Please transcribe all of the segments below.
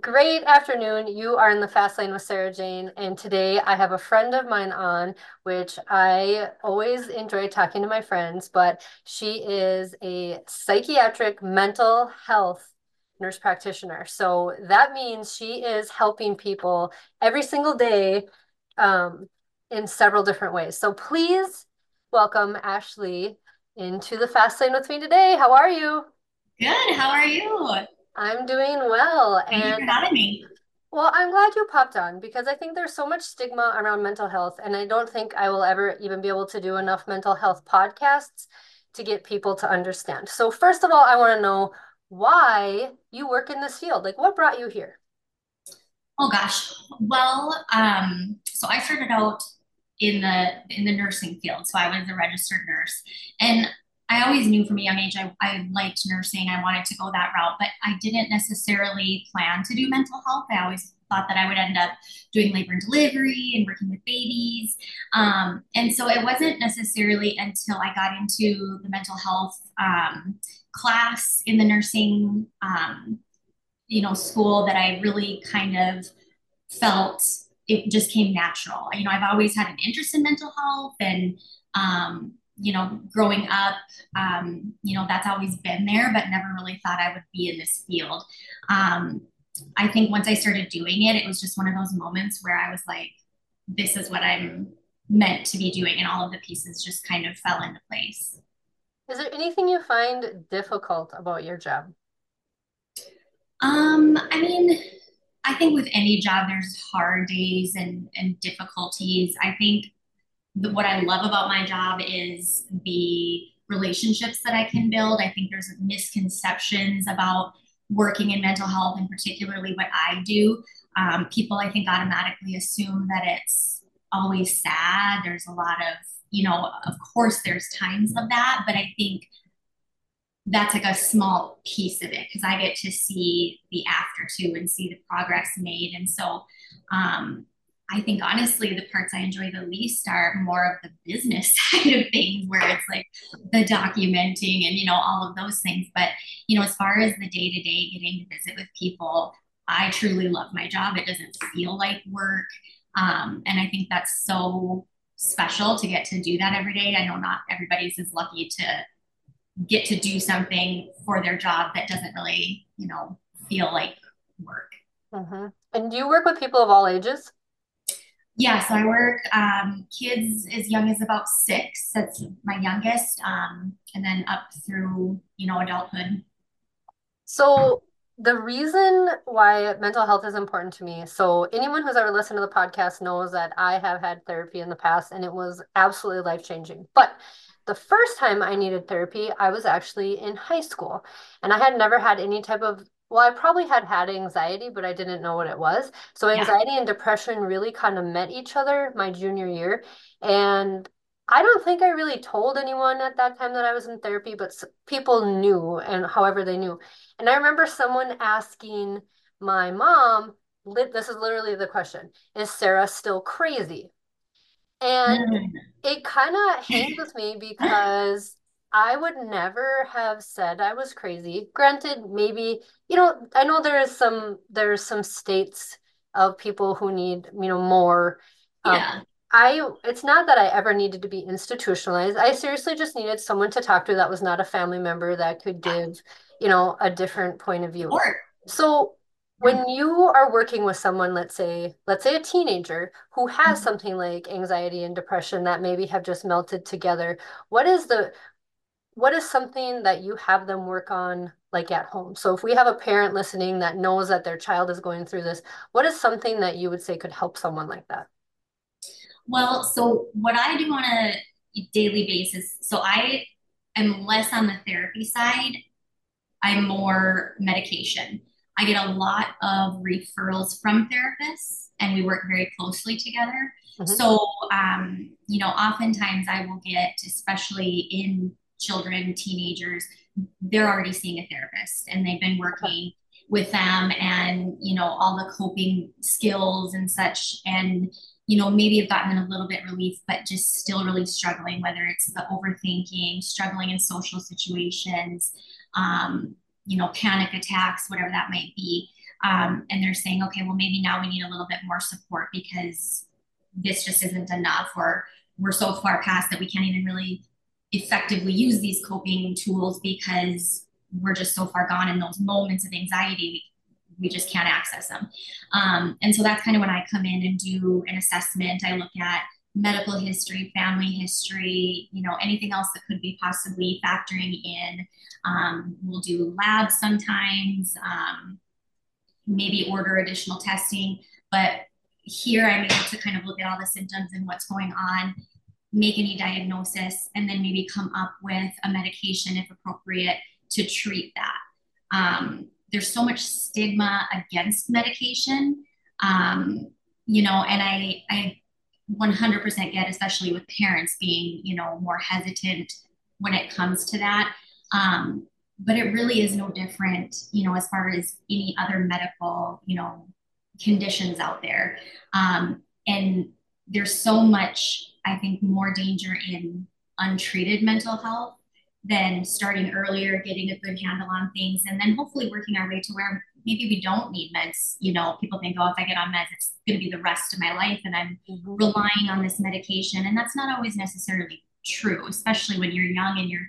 Great afternoon. You are in the Fast Lane with Sarah Jane, and today I have a friend of mine on, which I always enjoy talking to my friends, but she is a psychiatric mental health nurse practitioner. So that means she is helping people every single day um, in several different ways. So please welcome Ashley into the Fast Lane with me today. How are you? Good. How are you? I'm doing well. Thank you And having me. well, I'm glad you popped on because I think there's so much stigma around mental health, and I don't think I will ever even be able to do enough mental health podcasts to get people to understand. So, first of all, I want to know why you work in this field. Like, what brought you here? Oh gosh. Well, um, so I started out in the in the nursing field. So I was a registered nurse. And I always knew from a young age I, I liked nursing. I wanted to go that route, but I didn't necessarily plan to do mental health. I always thought that I would end up doing labor and delivery and working with babies. Um, and so it wasn't necessarily until I got into the mental health um, class in the nursing um, you know, school that I really kind of felt it just came natural. You know, I've always had an interest in mental health and, um, you know, growing up, um, you know, that's always been there, but never really thought I would be in this field. Um, I think once I started doing it, it was just one of those moments where I was like, this is what I'm meant to be doing. And all of the pieces just kind of fell into place. Is there anything you find difficult about your job? Um, I mean, I think with any job, there's hard days and, and difficulties. I think the, what I love about my job is the relationships that I can build. I think there's misconceptions about working in mental health and particularly what I do. Um, people, I think, automatically assume that it's always sad. There's a lot of, you know, of course, there's times of that, but I think that's like a small piece of it because I get to see the after too and see the progress made. And so um, I think honestly, the parts I enjoy the least are more of the business side of things where it's like the documenting and, you know, all of those things. But, you know, as far as the day to day getting to visit with people, I truly love my job. It doesn't feel like work. Um, and I think that's so special to get to do that every day. I know not everybody's as lucky to get to do something for their job that doesn't really, you know, feel like work. hmm And do you work with people of all ages? Yeah, so I work um, kids as young as about six. That's my youngest, um, and then up through you know adulthood. So the reason why mental health is important to me, so anyone who's ever listened to the podcast knows that I have had therapy in the past and it was absolutely life-changing. But the first time I needed therapy, I was actually in high school and I had never had any type of Well, I probably had had anxiety, but I didn't know what it was. So Yeah. anxiety and depression really kind of met each other my junior year. And I don't think I really told anyone at that time that I was in therapy, but people knew and however they knew. And I remember someone asking my mom, this is literally the question, is Sarah still crazy? And Mm. it kind of hangs with me because I would never have said I was crazy. Granted, maybe, you know, I know there is some there's some states of people who need, you know, more. Um, Yeah, of I it's not that I ever needed to be institutionalized. I seriously just needed someone to talk to that was not a family member that could give, you know, a different point of view. course. So when you are working with someone, let's say, let's say a teenager who has Mhm. something like anxiety and depression that maybe have just melted together, what is the what is something that you have them work on like at home? So if we have a parent listening that knows that their child is going through this, what is something that you would say could help someone like that? Well, so what I do on a daily basis, so I am less on the therapy side. I'm more medication. I get a lot of referrals from therapists, and we work very closely together. hmm So, um, you know, oftentimes I will get, especially in children, teenagers, they're already seeing a therapist and they've been working with them and, you know, all the coping skills and such. And, you know, maybe have gotten a little bit relief, but just still really struggling, whether it's the overthinking, struggling in social situations, um, you know, panic attacks, whatever that might be. Um, and they're saying, okay, well, maybe now we need a little bit more support because this just isn't enough, or we're so far past that we can't even really effectively use these coping tools because we're just so far gone in those moments of anxiety. We, we just can't access them. Um, and so that's kind of when I come in and do an assessment. I look at medical history, family history, you know, anything else that could be possibly factoring in. Um, we'll do labs sometimes, um, maybe order additional testing. But here I'm able to kind of look at all the symptoms and what's going on, make any diagnosis, and then maybe come up with a medication if appropriate to treat that. Um, there's so much stigma against medication, um, you know, and I, I 100% get, especially with parents being, you know, more hesitant when it comes to that. Um, but it really is no different, you know, as far as any other medical, you know, conditions out there. Um, and there's so much, I think, more danger in untreated mental health than starting earlier, getting a good handle on things, and then hopefully working our way to where maybe we don't need meds. You know, people think, oh, if I get on meds, it's going to be the rest of my life, and I'm mm-hmm. relying on this medication. And that's not always necessarily true, especially when you're young and you're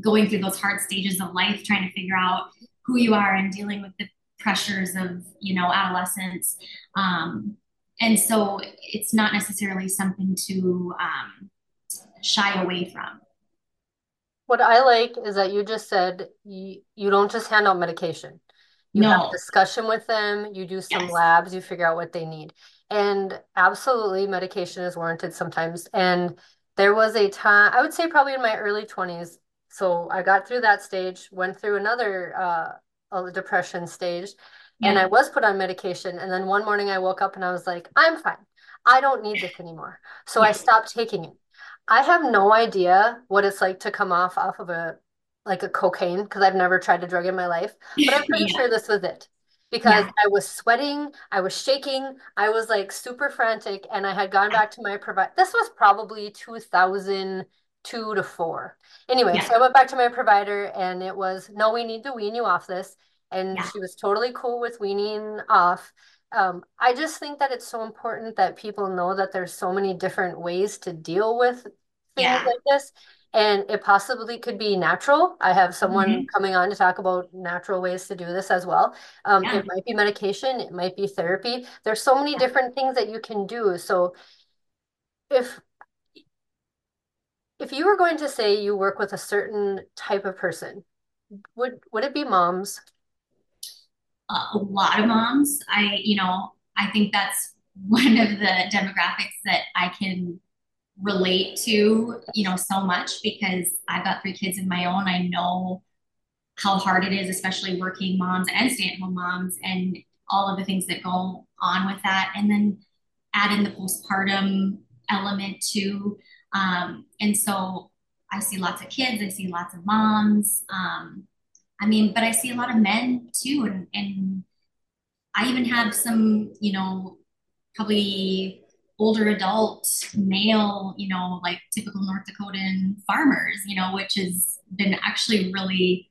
going through those hard stages of life, trying to figure out who you are and dealing with the pressures of, you know, adolescence. Um, and so it's not necessarily something to um, shy away from. What I like is that you just said you, you don't just hand out medication. You no. have a discussion with them, you do some yes. labs, you figure out what they need. And absolutely, medication is warranted sometimes. And there was a time, I would say probably in my early 20s. So I got through that stage, went through another uh, depression stage, yeah. and I was put on medication. And then one morning I woke up and I was like, I'm fine. I don't need this anymore. So yeah. I stopped taking it. I have no idea what it's like to come off off of a like a cocaine because I've never tried a drug in my life, but I'm pretty yeah. sure this was it because yeah. I was sweating, I was shaking, I was like super frantic, and I had gone back to my provider. This was probably 2002 to four. Anyway, yeah. so I went back to my provider, and it was no, we need to wean you off this, and she was totally cool with weaning off. Um, I just think that it's so important that people know that there's so many different ways to deal with things like this and it possibly could be natural. I have someone mm-hmm. coming on to talk about natural ways to do this as well. Um, yeah. It might be medication, it might be therapy. There's so many different things that you can do. So if if you were going to say you work with a certain type of person, would would it be moms? Uh, a lot of moms. I, you know, I think that's one of the demographics that I can relate to, you know, so much because I've got three kids of my own. I know how hard it is, especially working moms and stay-at-home moms and all of the things that go on with that. And then add in the postpartum element too. Um, and so I see lots of kids, I see lots of moms. Um, I mean, but I see a lot of men too. And, and I even have some, you know, probably older adult male, you know, like typical North Dakotan farmers, you know, which has been actually really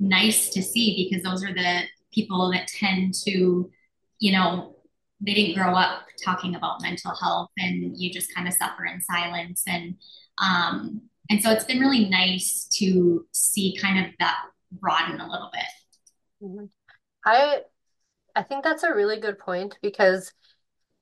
nice to see because those are the people that tend to, you know, they didn't grow up talking about mental health and you just kind of suffer in silence. And, um, and so it's been really nice to see kind of that broaden a little bit. Mm-hmm. I, I think that's a really good point because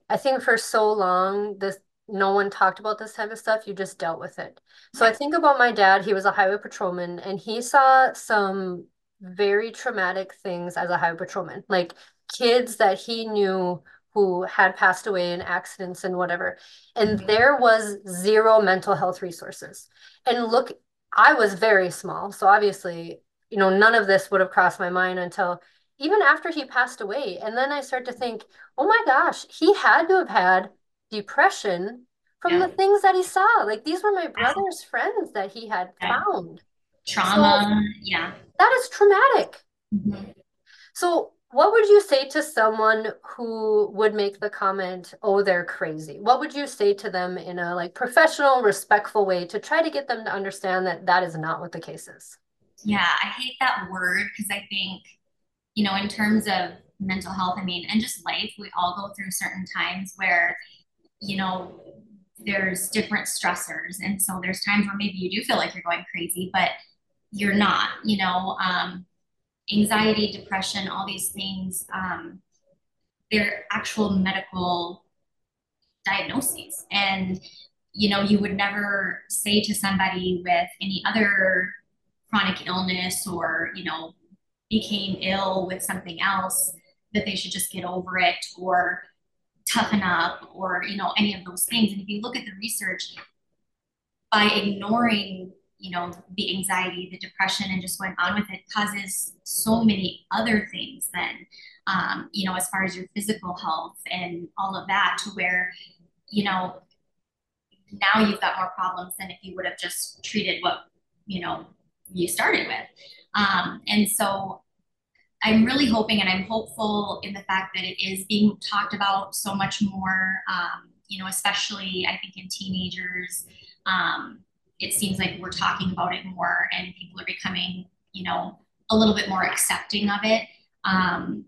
I think for so long, this no one talked about this type of stuff. You just dealt with it. So I think about my dad. He was a highway patrolman, and he saw some very traumatic things as a highway patrolman, like kids that he knew who had passed away in accidents and whatever. And mm-hmm. there was zero mental health resources. And look, I was very small. So obviously, you know, none of this would have crossed my mind until even after he passed away. And then I start to think, oh my gosh, he had to have had depression from yeah. the things that he saw. Like these were my brother's friends that he had yeah. found. Trauma, so, yeah. That is traumatic. Mm-hmm. So, what would you say to someone who would make the comment, "Oh, they're crazy"? What would you say to them in a like professional, respectful way to try to get them to understand that that is not what the case is? Yeah, I hate that word because I think you know, in terms of mental health, I mean, and just life, we all go through certain times where, you know, there's different stressors. And so there's times where maybe you do feel like you're going crazy, but you're not, you know, um, anxiety, depression, all these things, um, they're actual medical diagnoses. And, you know, you would never say to somebody with any other chronic illness or, you know, became ill with something else that they should just get over it or toughen up or, you know, any of those things. And if you look at the research, by ignoring you know the anxiety the depression and just going on with it causes so many other things then um, you know as far as your physical health and all of that to where you know now you've got more problems than if you would have just treated what you know you started with um, and so i'm really hoping and i'm hopeful in the fact that it is being talked about so much more um, you know especially i think in teenagers um, it seems like we're talking about it more and people are becoming, you know, a little bit more accepting of it. Um,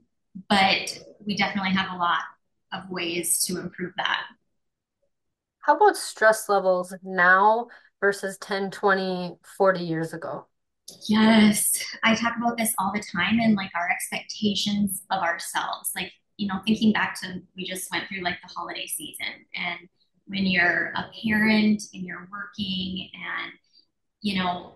but we definitely have a lot of ways to improve that. How about stress levels now versus 10, 20, 40 years ago? Yes, I talk about this all the time and like our expectations of ourselves. Like, you know, thinking back to we just went through like the holiday season and when you're a parent and you're working and you know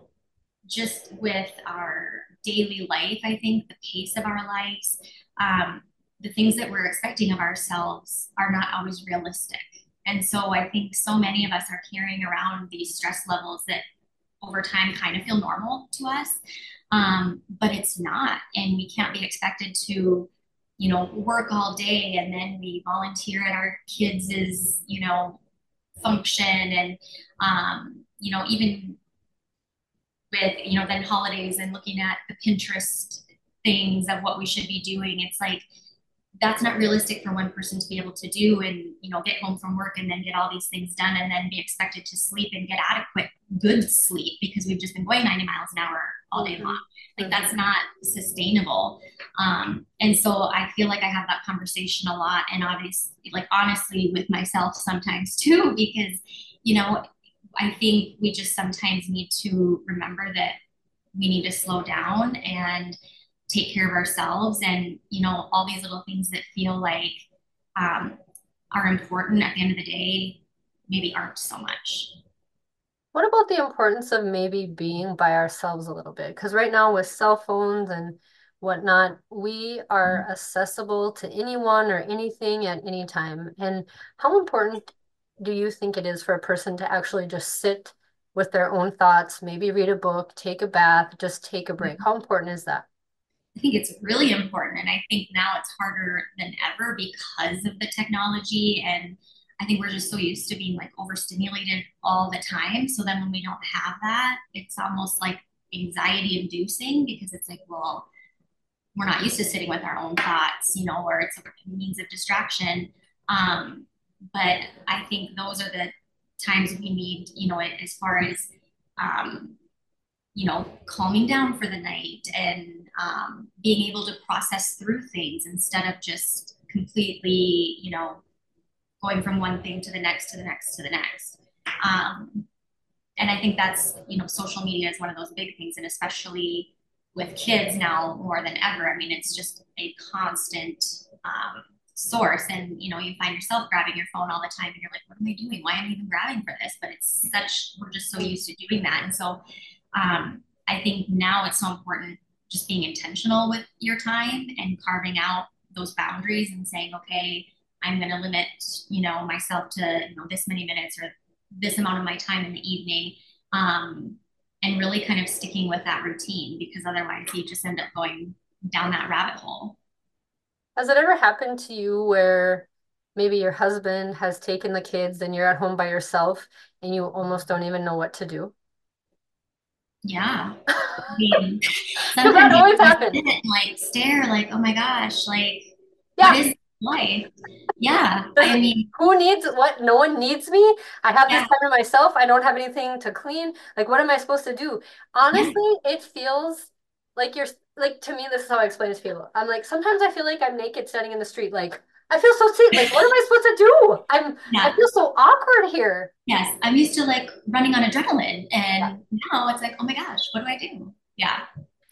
just with our daily life i think the pace of our lives um, the things that we're expecting of ourselves are not always realistic and so i think so many of us are carrying around these stress levels that over time kind of feel normal to us um, but it's not. And we can't be expected to you know, work all day and then we volunteer at our kids' you know, function and, um, you know, even with, you know, then holidays and looking at the Pinterest things of what we should be doing, it's like, that's not realistic for one person to be able to do and you know get home from work and then get all these things done and then be expected to sleep and get adequate good sleep because we've just been going 90 miles an hour all day long. Like that's not sustainable. Um, and so i feel like i have that conversation a lot and obviously like honestly with myself sometimes too because you know i think we just sometimes need to remember that we need to slow down and take care of ourselves and you know all these little things that feel like um, are important at the end of the day maybe aren't so much. What about the importance of maybe being by ourselves a little bit? Because right now with cell phones and whatnot we are mm-hmm. accessible to anyone or anything at any time. And how important do you think it is for a person to actually just sit with their own thoughts maybe read a book take a bath just take a break? Mm-hmm. how important is that I think it's really important. And I think now it's harder than ever because of the technology. And I think we're just so used to being like overstimulated all the time. So then when we don't have that, it's almost like anxiety inducing because it's like, well, we're not used to sitting with our own thoughts, you know, or it's a means of distraction. Um, but I think those are the times we need, you know, as far as um, you know, calming down for the night and um, being able to process through things instead of just completely, you know, going from one thing to the next to the next to the next. Um, and I think that's, you know, social media is one of those big things, and especially with kids now more than ever. I mean, it's just a constant um, source, and you know, you find yourself grabbing your phone all the time, and you're like, "What am I doing? Why am I even grabbing for this?" But it's such we're just so used to doing that, and so um, I think now it's so important just being intentional with your time and carving out those boundaries and saying, okay, I'm going to limit, you know, myself to you know this many minutes or this amount of my time in the evening, um, and really kind of sticking with that routine because otherwise you just end up going down that rabbit hole. Has it ever happened to you where maybe your husband has taken the kids and you're at home by yourself and you almost don't even know what to do? Yeah. I um, mean, sometimes that always happens. like stare, like, oh my gosh, like yeah. what is life? Yeah. I mean who needs what? No one needs me. I have yeah. this time to myself. I don't have anything to clean. Like what am I supposed to do? Honestly, yeah. it feels like you're like to me, this is how I explain it to people. I'm like, sometimes I feel like I'm naked standing in the street, like I feel so safe. Like, what am I supposed to do? I'm I feel so awkward here. Yes. I'm used to like running on adrenaline. Yeah. And now it's like, oh my gosh, what do I do? Yeah.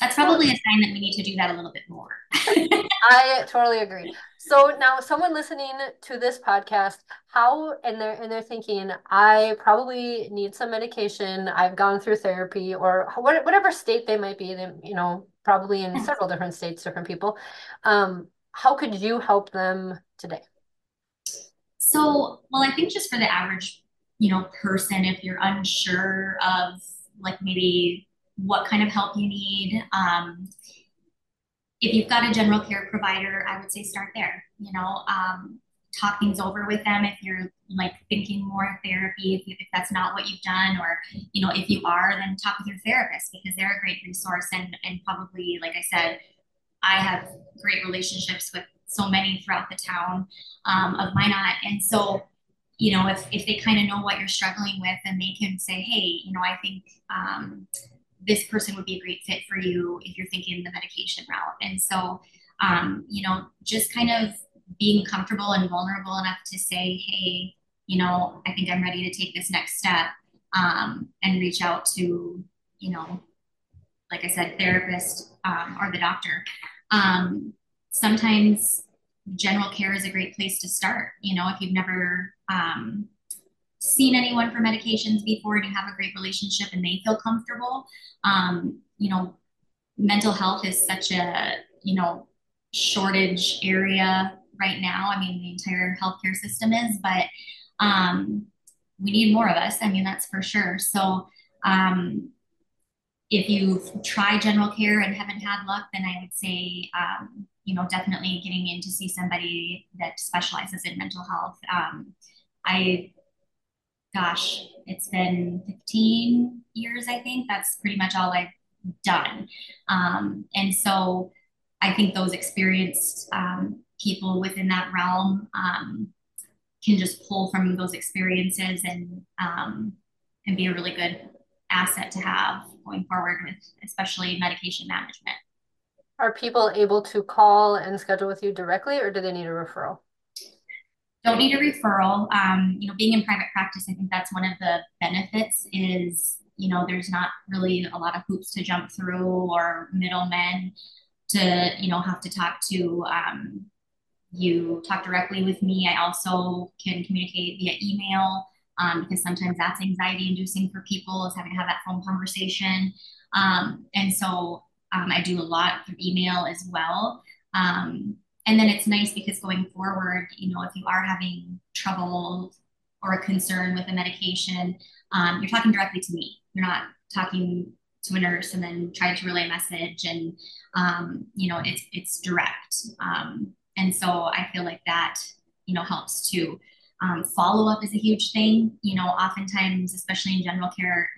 That's probably a sign that we need to do that a little bit more. I totally agree. So now someone listening to this podcast, how and they're and they're thinking, I probably need some medication. I've gone through therapy or whatever state they might be, they, you know, probably in several different states, different people. Um, how could you help them today? So, well, I think just for the average, you know, person, if you're unsure of like maybe what kind of help you need, um, if you've got a general care provider, I would say start there. You know, um, talk things over with them if you're like thinking more therapy, if, you, if that's not what you've done, or you know, if you are, then talk with your therapist because they're a great resource and and probably, like I said, I have great relationships with so many throughout the town um, of Minot, and so you know, if if they kind of know what you're struggling with, and they can say, hey, you know, I think um, this person would be a great fit for you if you're thinking the medication route. And so, um, you know, just kind of being comfortable and vulnerable enough to say, hey, you know, I think I'm ready to take this next step um, and reach out to, you know, like I said, therapist um, or the doctor. Um, sometimes general care is a great place to start. You know, if you've never um, seen anyone for medications before and you have a great relationship and they feel comfortable, um, you know, mental health is such a, you know, shortage area right now. I mean, the entire healthcare system is, but um, we need more of us. I mean, that's for sure. So, um, if you've tried general care and haven't had luck, then I would say, um, you know, definitely getting in to see somebody that specializes in mental health. Um, I, gosh, it's been 15 years, I think. That's pretty much all I've done. Um, and so I think those experienced um, people within that realm um, can just pull from those experiences and um, and be a really good asset to have going forward with especially medication management. Are people able to call and schedule with you directly, or do they need a referral? Don't need a referral. Um, you know, being in private practice, I think that's one of the benefits is, you know, there's not really a lot of hoops to jump through or middlemen to, you know, have to talk to. Um, you talk directly with me. I also can communicate via email um, because sometimes that's anxiety inducing for people is having to have that phone conversation. Um, and so um, I do a lot through email as well. Um, and then it's nice because going forward, you know, if you are having trouble or a concern with a medication, um, you're talking directly to me. You're not talking to a nurse and then trying to relay a message and um, you know it's it's direct um, and so I feel like that, you know, helps too. Um, follow up is a huge thing. You know, oftentimes, especially in general care,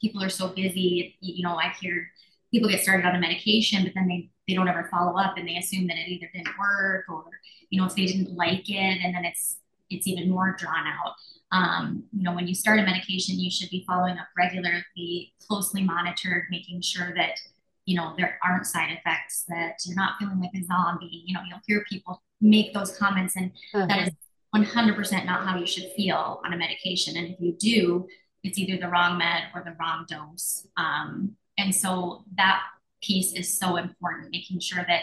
people are so busy. You know, I hear people get started on a medication, but then they they don't ever follow up, and they assume that it either didn't work or you know if they didn't like it, and then it's it's even more drawn out. Um, you know, when you start a medication, you should be following up regularly, closely monitored, making sure that you know, there aren't side effects, that you're not feeling like a zombie. You know, you'll hear people make those comments, and that is Mhm. 100% not how you should feel on a medication. And if you do, it's either the wrong med or the wrong dose. Um, and so that piece is so important, making sure that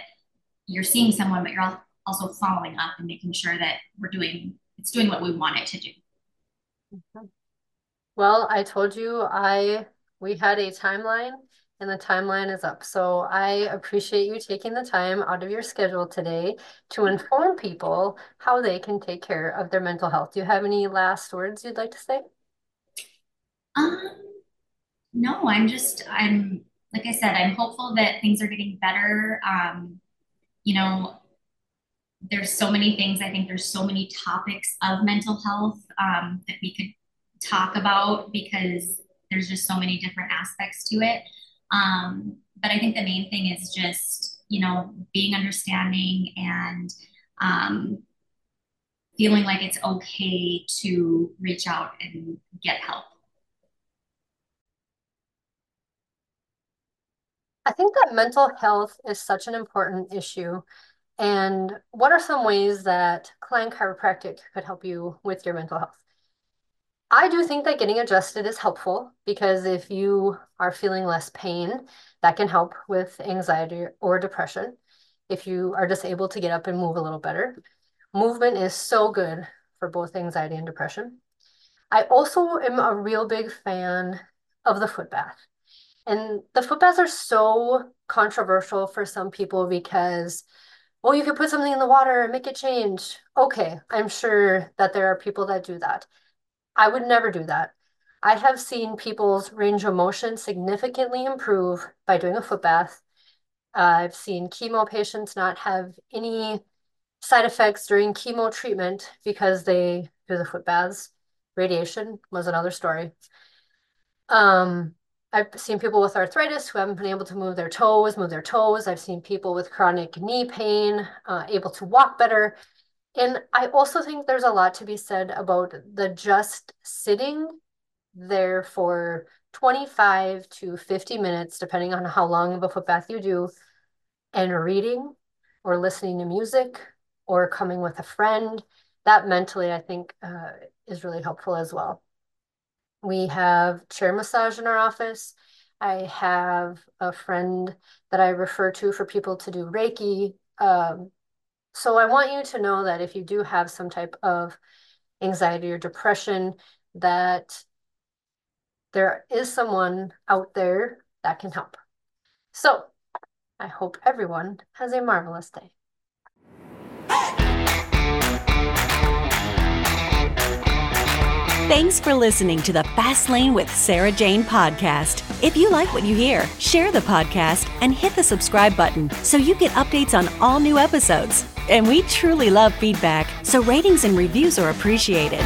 you're seeing someone, but you're also following up and making sure that we're doing it's doing what we want it to do. Well, I told you I we had a timeline and the timeline is up. So I appreciate you taking the time out of your schedule today to inform people how they can take care of their mental health. Do you have any last words you'd like to say? Um, no, I'm just I'm like I said, I'm hopeful that things are getting better. Um, you know, there's so many things. I think there's so many topics of mental health um, that we could talk about because there's just so many different aspects to it. Um, but I think the main thing is just, you know, being understanding and um, feeling like it's okay to reach out and get help. I think that mental health is such an important issue. And what are some ways that Klein Chiropractic could help you with your mental health? I do think that getting adjusted is helpful because if you are feeling less pain, that can help with anxiety or depression. If you are just able to get up and move a little better, movement is so good for both anxiety and depression. I also am a real big fan of the foot bath. And the foot baths are so controversial for some people because, well, you could put something in the water and make it change. Okay, I'm sure that there are people that do that. I would never do that. I have seen people's range of motion significantly improve by doing a foot bath. Uh, I've seen chemo patients not have any side effects during chemo treatment because they do the foot baths. Radiation was another story. Um, I've seen people with arthritis who haven't been able to move their toes, move their toes. I've seen people with chronic knee pain, uh, able to walk better. And I also think there's a lot to be said about the just sitting there for 25 to 50 minutes, depending on how long of a foot bath you do, and reading or listening to music or coming with a friend. That mentally, I think, uh, is really helpful as well. We have chair massage in our office. I have a friend that I refer to for people to do Reiki. Um, so I want you to know that if you do have some type of anxiety or depression, that there is someone out there that can help. So I hope everyone has a marvelous day. Thanks for listening to the Fast Lane with Sarah Jane podcast. If you like what you hear, share the podcast and hit the subscribe button so you get updates on all new episodes. And we truly love feedback, so ratings and reviews are appreciated.